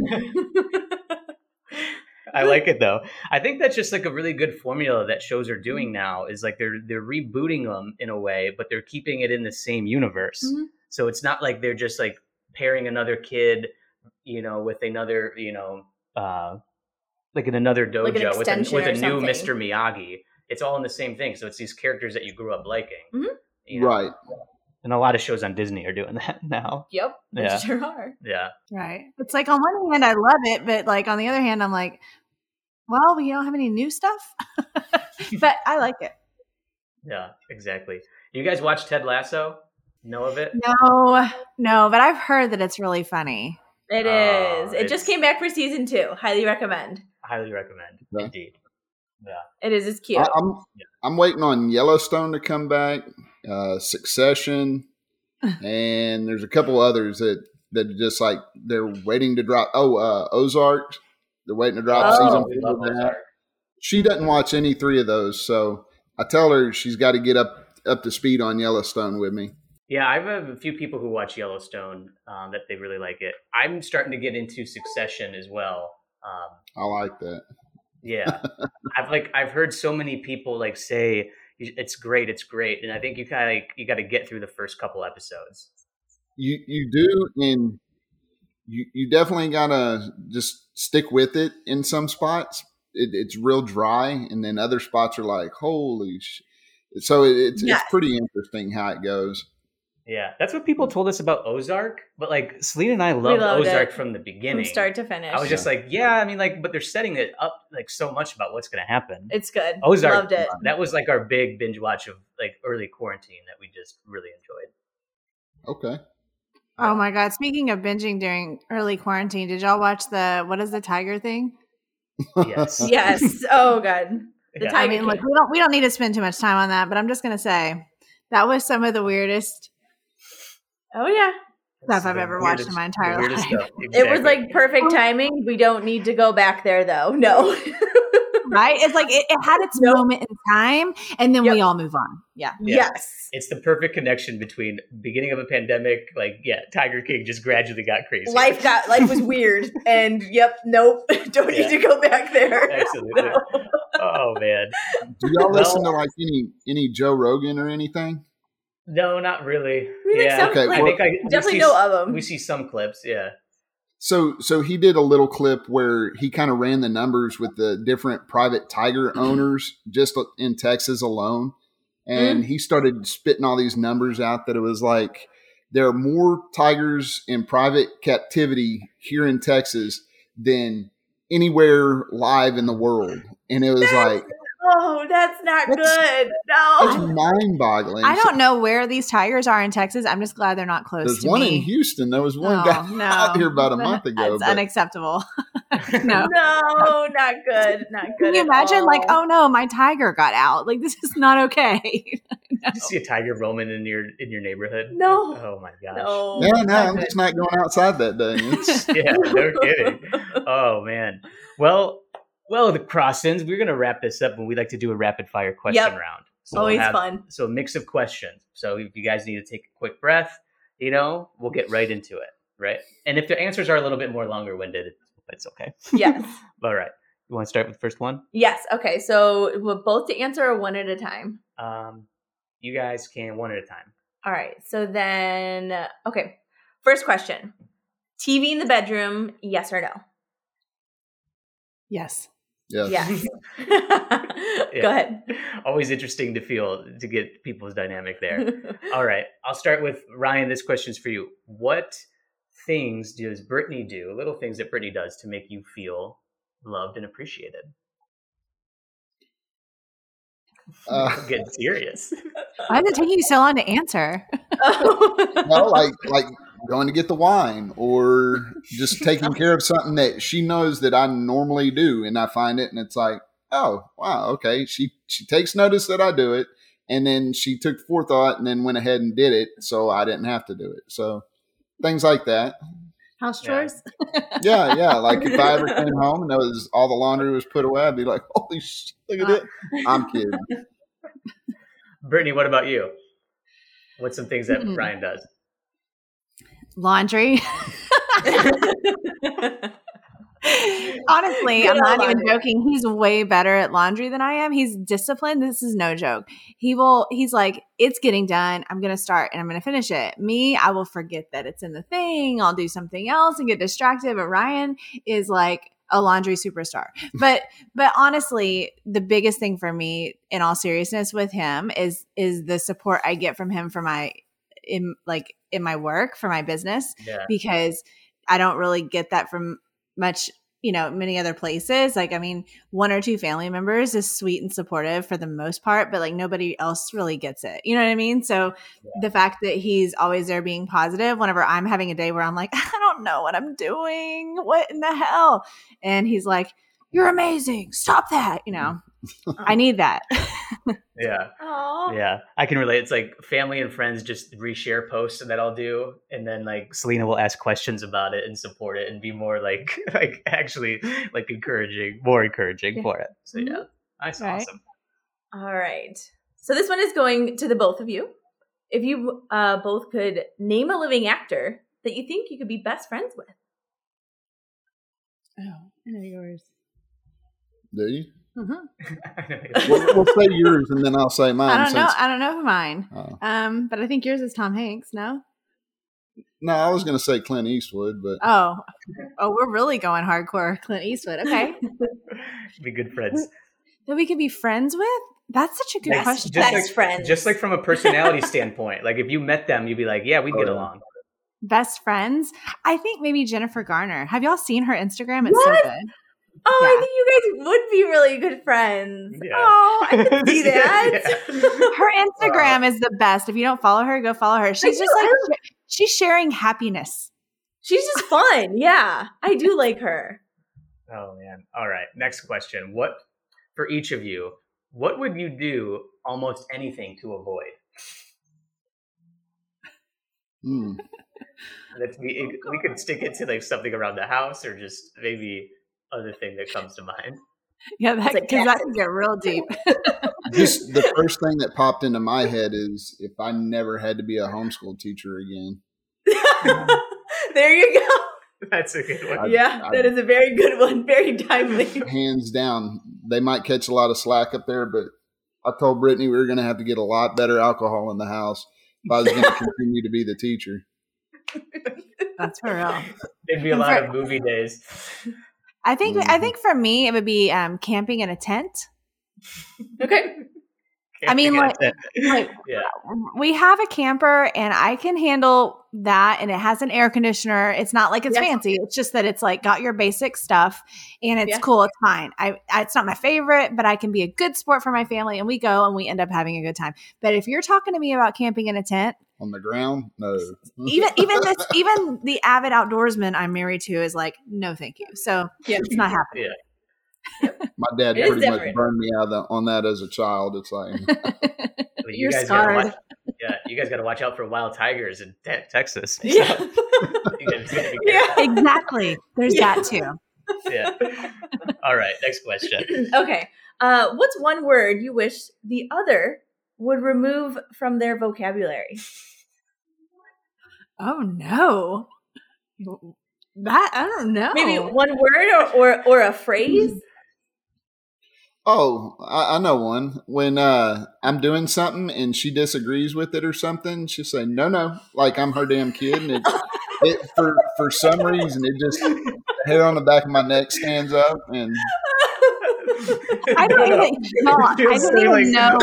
I like it though. I think that's just like a really good formula that shows are doing now. Is like they're they're rebooting them in a way, but they're keeping it in the same universe. Mhm. So it's not like they're just like pairing another kid, you know, with another, you know, uh, like in another dojo Like an with a, with a new something. Mr. Miyagi. It's all in the same thing. So it's these characters that you grew up liking. Mhm. you know? right. And a lot of shows on Disney are doing that now. yep, they Yeah. sure are. Yeah. right. It's like on one hand I love it, but like on the other hand I'm like, well, we don't have any new stuff, but I like it. Yeah, exactly. You guys watch Ted Lasso? Know of it? No, no, but I've heard that it's really funny. It Oh, is. It just came back for season two. Highly recommend. Highly recommend. Okay. Indeed. It is. It's cute. I, I'm I'm waiting on Yellowstone to come back, uh, Succession, and there's a couple others that that are just like they're waiting to drop. Oh, uh, Ozark. They're waiting to drop Oh, season four. love of that. Ozark. She doesn't watch any three of those, so I tell her she's got to get up up to speed on Yellowstone with me. Yeah, I have a few people who watch Yellowstone um, that they really like it. I'm starting to get into Succession as well. Um, I like that. Yeah, I've like I've heard so many people like say it's great, it's great, and I think you kind of like, you got to get through the first couple episodes. You you do, and you you definitely gotta just stick with it in some spots. It, it's real dry, and then other spots are like holy. Sh-. So it, it's Yes. it's pretty interesting how it goes. Yeah, that's what people told us about Ozark. But like Selena and I loved, loved Ozark it from the beginning. From start to finish. I was just like, yeah, I mean, like, but they're setting it up like so much about what's going to happen. it's good. Ozark, Loved it. that was like our big binge watch of like early quarantine that we just really enjoyed. Okay, Oh my god! Speaking of binging during early quarantine, did y'all watch the what is the tiger thing? Yes. Yes. Oh god. The Yeah. Tiger I mean, like we don't we don't need to spend too much time on that, but I'm just gonna say that was some of the weirdest Oh yeah. stuff I've The ever watched in my entire life. stuff. It was like perfect oh. timing. We don't need to go back there though. No. right? It's like it, it had its Nope. moment in time, and then Yep. we all move on. Yeah. Yeah. Yes. it's the perfect connection between beginning of a pandemic, like yeah, Tiger King just gradually got crazy. Life got life was weird. And yep, nope. Don't Yeah. need to go back there. Absolutely. No. Oh man, do y'all Well- listen to like any any Joe Rogan or anything? No, not really. We yeah, some, Okay, like, I think I definitely see- know of them. We see some clips. Yeah. So so he did a little clip where he kind of ran the numbers with the different private tiger owners just in Texas alone. And mm. he started spitting all these numbers out that it was like there are more tigers in private captivity here in Texas than anywhere live in the world. And it was like Oh, that's not That's- good. that's No. mind boggling. I don't know where these tigers are in Texas. I'm just glad they're not close There's to one me. in Houston. There was one Oh, guy no. out here about a month ago. That's but- unacceptable. no. No, not good. Not good. Can you at imagine, like, oh no, my tiger got out? Like, this is not okay. Did you see a tiger roaming in your in your neighborhood? No. Oh my gosh. no. yeah, no, I'm good. just not going outside that day. It's, yeah, no kidding. Oh man. Well, well, the Crossans. We're gonna wrap this up, and we like to do a rapid fire question Yep. round. we'll Always have- fun. So a mix of questions. So if you guys need to take a quick breath, you know, we'll get right into it, right? And if the answers are a little bit more longer winded, it's okay. Yes. All right. You want to start with the first one? Yes. Okay. So we're both to answer or one at a time. Um, you guys can one at a time. All right. So then, uh, okay. First question: TV in the bedroom? Yes or no? yes. Yeah. Yes. Yeah. Go ahead. Always interesting to feel to get people's dynamic there. All right, I'll start with Ryan. This question's for you. What things does Brittany do? Little things that Brittany does to make you feel loved and appreciated. Uh, Get serious. Why is it taking you so long to answer? no, like like going to get the wine or just taking care of something that she knows that I normally do. And I find it and it's like, oh, wow, okay. She, she takes notice that I do it. And then she took forethought and then went ahead and did it. So I didn't have to do it. So things like that. House chores. Yeah. Yeah. Like if I ever came home and there was all the laundry was put away, I'd be like, holy shit, look at it. I'm kidding. Brittany, what about you? What's some things that Hmm. Brian does? Laundry. Honestly, Good I'm not old even joking. He's way better at laundry than I am. He's disciplined. This is no joke. He will, he's like, it's getting done. I'm going to start and I'm going to finish it. Me, I will forget that it's in the thing. I'll do something else and get distracted. But Ryan is like a laundry superstar. But, but honestly, the biggest thing for me in all seriousness with him is, is the support I get from him for my, in like in my work for my business Yeah. because I don't really get that from much, you know, many other places. Like, I mean, one or two family members is sweet and supportive for the most part, but like nobody else really gets it. You know what I mean? So the fact that he's always there being positive whenever I'm having a day where I'm like, I don't know what I'm doing. What in the hell? And he's like, You're amazing. Stop that. You know, I need that. Yeah. Aw. Yeah. I can relate. It's like family and friends just reshare posts that I'll do. And then like Selena will ask questions about it and support it and be more like, like actually like encouraging, more encouraging for it. So Mm-hmm. yeah. That's Right. awesome. All right. So this one is going to the both of you. If you uh, both could name a living actor that you think you could be best friends with. Oh, I know yours. Do you? Yeah. We'll, we'll say yours and then I'll say mine. I don't know. I don't know mine. Oh. Um, but I think yours is Tom Hanks. No. no, I was going to say Clint Eastwood, but Oh, oh, we're really going hardcore, Clint Eastwood. Okay, be good friends. that we could be friends with. That's such a good Yes, question. just Best like- friends. Just like from a personality standpoint, like if you met them, you'd be like, yeah, we'd Oh, get yeah. along. Best friends. I think maybe Jennifer Garner. Have y'all seen her Instagram? It's What? so good. Oh, Yeah. I think you guys would be really good friends. Yeah. Oh, I can see that. Her Instagram is the best. If you don't follow her, go follow her. She's do. just like she's sharing happiness. She's just fun. Yeah, I do like her. Oh man. All right. Next question. What for each of you, what would you do almost anything to avoid? Hmm. Let's be we could stick it to like something around the house or just maybe other thing that comes to mind. Yeah, that like because that can get real deep. just the first thing that popped into my head is if I never had to be a homeschool teacher again. there you go. That's a good one. I- yeah, I- that is a very good one. Very timely. Hands down, they might catch a lot of slack up there, but I told Brittany we were going to have to get a lot better alcohol in the house if I was going to continue to be the teacher. That's for real. There'd be a And lot for- of movie days. I think I Mhm. think for me it would be um, camping in a tent. Okay. I mean, like- like yeah. we have a camper and I can handle that and it has an air conditioner. It's not like it's Yeah. fancy. It's just that it's like got your basic stuff and it's Yeah. cool. It's fine. I, I it's not my favorite, but I can be a good sport for my family and we go and we end up having a good time. But if you're talking to me about camping in a tent, On the ground? No. even even this even the avid outdoorsman I'm married to is like, no thank you. So Yeah. it's not happening. My dad It is pretty much burned me out of the, on that as a child. It's like, But you You're guys gotta watch- yeah, you guys got to watch out for wild tigers in te- Texas. Yeah. You guys gotta be yeah. exactly. There's Yeah. that too. yeah. All right, next question. okay. Uh, what's one word you wish the other would remove from their vocabulary? Oh no. That I don't know. Maybe one word or, or, or a phrase? Oh, I, I know one. When uh, I'm doing something and she disagrees with it or something, she'll say, no, no, like I'm her damn kid. And it, it for, for some reason, it just, the hair on the back of my neck stands up. And I don't even no, I didn't saying, even know.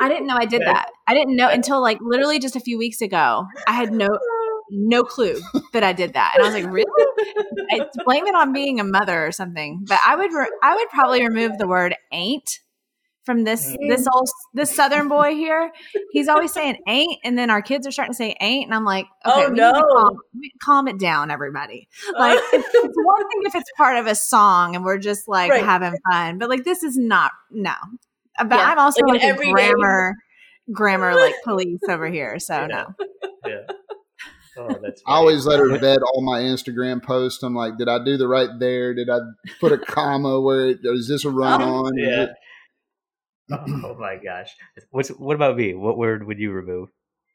I didn't know I did that. I didn't know until like literally just a few weeks ago. I had no no clue that I did that, and I was like, "Really?" I blame it on being a mother or something. But I would re- I would probably remove the word "ain't" from this Mm. this old this southern boy here. He's always saying ain't, and then our kids are starting to say ain't, and I'm like, okay, Oh, we need to no. calm, we need to calm it down, everybody. Like it's, it's one thing if it's part of a song and we're just like Right. having fun, but like this is not no. But Yeah, I'm also like like, a everyday- grammar grammar like police over here, so Yeah. no. Yeah. Oh, that's. I always let her vet all my Instagram posts. I'm like, did I do the right there? Did I put a comma where it, is this a run on? Oh, yeah. it- oh, oh my gosh. What's what about me? What word would you remove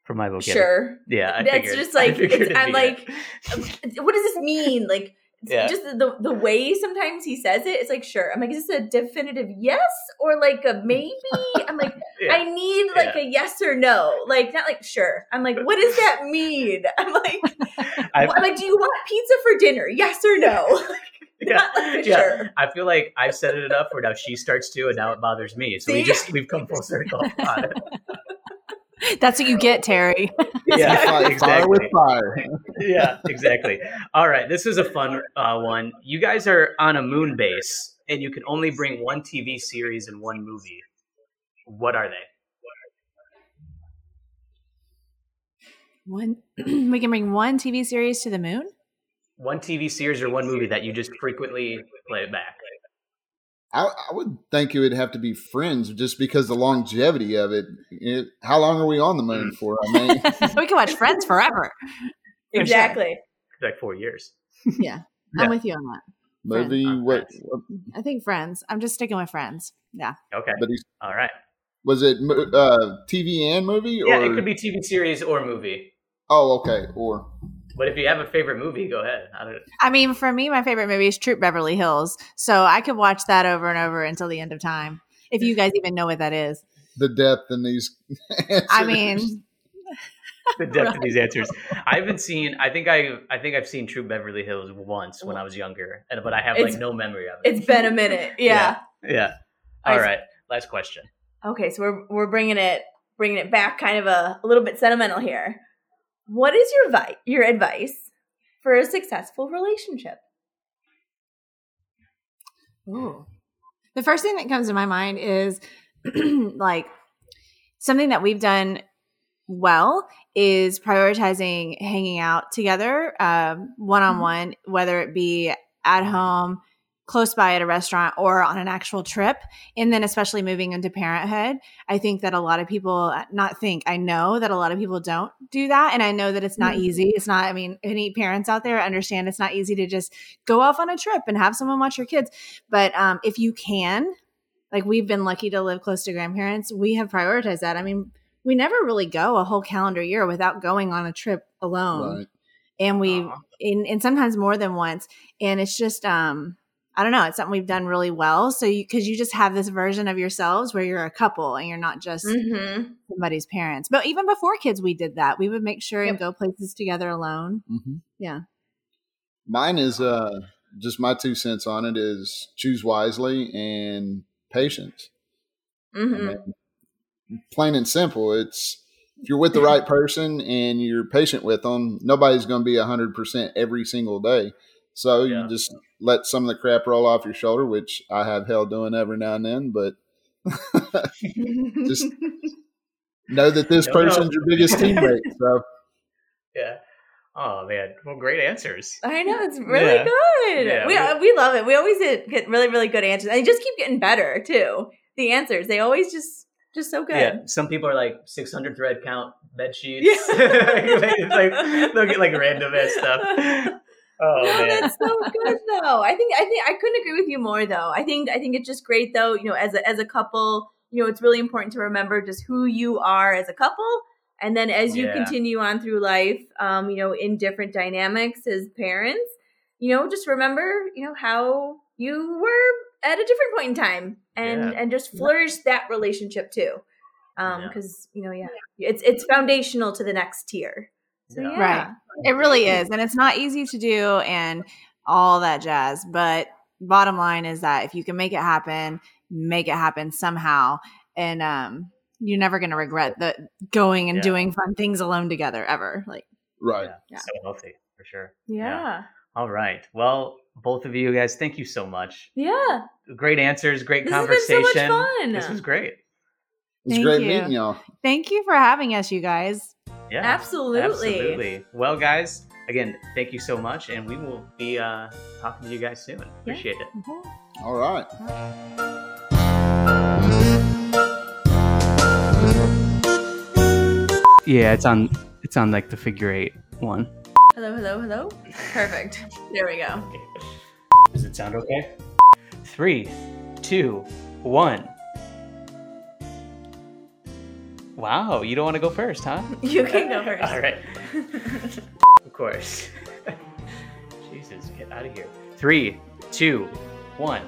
from my vocabulary? Sure. Yeah, I That's figured- just like figured it's, I'm like, um, what does this mean? Like Yeah. just the the way sometimes he says it, it's like sure. I'm like, is this a definitive yes or like a maybe? I'm like, Yeah. I need like a yes or no, like not like sure. I'm like, what does that mean? I'm like, I- I'm like, do you want pizza for dinner? Yes or no? yeah, not like yeah. sure. I feel like I've said it enough where now she starts to, and now it bothers me. So we just we've come full circle. That's what you get, Terry. Yeah, Fight fire with fire. yeah, exactly. All right, this is a fun uh, one. You guys are on a moon base, and you can only bring one TV series and one movie. What are they? One we can bring one TV series to the moon. One TV series or one movie that you just frequently play back. I, I would think it would have to be Friends just because the longevity of it. It- how long are we on the moon for? I mean, we can watch Friends forever. For Exactly. Like four years. Yeah, Yeah. I'm with you on that. movie. Friends. What, what? I think Friends. I'm just sticking with Friends. Yeah. Okay. But he's, All right. was it uh, TV and movie? Or, Yeah, it could be TV series or movie. Oh, okay. Or But if you have a favorite movie, go ahead. I don't, I mean, for me, my favorite movie is Troop Beverly Hills. So I could watch that over and over until the end of time. If you guys even know what that is. the depth in these. I mean, the depth of these answers. I haven't seen. I think I. I think I've seen Troop Beverly Hills once when I was younger, and but I have It's- like no memory of it. It's been a minute. Yeah. Yeah. I All see. right. Last question. Okay, so we're we're bringing it bringing it back, kind of a, a little bit sentimental here. What is your vi- your advice for a successful relationship? Ooh. The first thing that comes to my mind is like something that we've done well is prioritizing hanging out together one on one, whether it be at home, close by at a restaurant, or on an actual trip. And then, especially moving into parenthood, I think that a lot of people, not think, I know that a lot of people don't do that. And I know that it's not Mhm. easy. It's not, I mean, any parents out there understand it's not easy to just go off on a trip and have someone watch your kids. But um, if you can, like we've been lucky to live close to grandparents, we have prioritized that. I mean, we never really go a whole calendar year without going on a trip alone. right. And we, Aw. and, and sometimes more than once. And it's just, um, I don't know, it's something we've done really well. So you, cause you just have this version of yourselves where you're a couple and you're not just Mm-hmm. somebody's parents. But even before kids, we did that. We would make sure and go places together alone. hmm Yeah. Mine is uh, just my two cents on it is choose wisely and patience. Mm-hmm. mean, plain and simple. It's if you're with the right person and you're patient with them, nobody's going to be hundred percent every single day. So Yeah. you just let some of the crap roll off your shoulder, which I have hell doing every now and then. But Just- know that this No, no. person's your biggest teammate. So Yeah. Oh man. Well, great answers. I know it's really Yeah. good. Yeah, we we- uh, we love it. We always get, get really really good answers, and they just keep getting better too. The answers they always just just so good. Yeah. Some people are like 600 thread count bed sheets. Yeah. It's like they'll get like random ass stuff. Oh no, man. that's so good though. I think I think I couldn't agree with you more though. I think I think it's just great though. You know, as a as a couple, you know, it's really important to remember just who you are as a couple, and then as you Yeah. continue on through life, um, you know, in different dynamics as parents, you know, just remember, you know, how you were at a different point in time, and Yeah. and just flourish that relationship too. Um, Yeah. because you know, yeah, it's it's foundational to the next tier. So Yeah. yeah, Right. It really is. And it's not easy to do and all that jazz. But bottom line is that if you can make it happen, make it happen somehow. And um you're never gonna regret the going and Yeah. doing fun things alone together ever. Like right. Yeah. Yeah. So healthy for sure. yeah. All right. Well, both of you guys, thank you so much. Yeah. Great answers, great This has been so conversation. much fun. This was great. It's Thank great you. meeting y'all. Thank you for having us, you guys. Yeah. Absolutely. Absolutely. Well, guys, again, thank you so much, and we will be uh, talking to you guys soon. Appreciate it. All right. Yeah, it's on. It's on like the figure eight one. Hello, hello, hello. Perfect. There we go. Okay. Does it sound okay? Three, two, one. Wow, you don't want to go first, huh? You can go first. All right. of course. Jesus, get out of here. Three, two, one.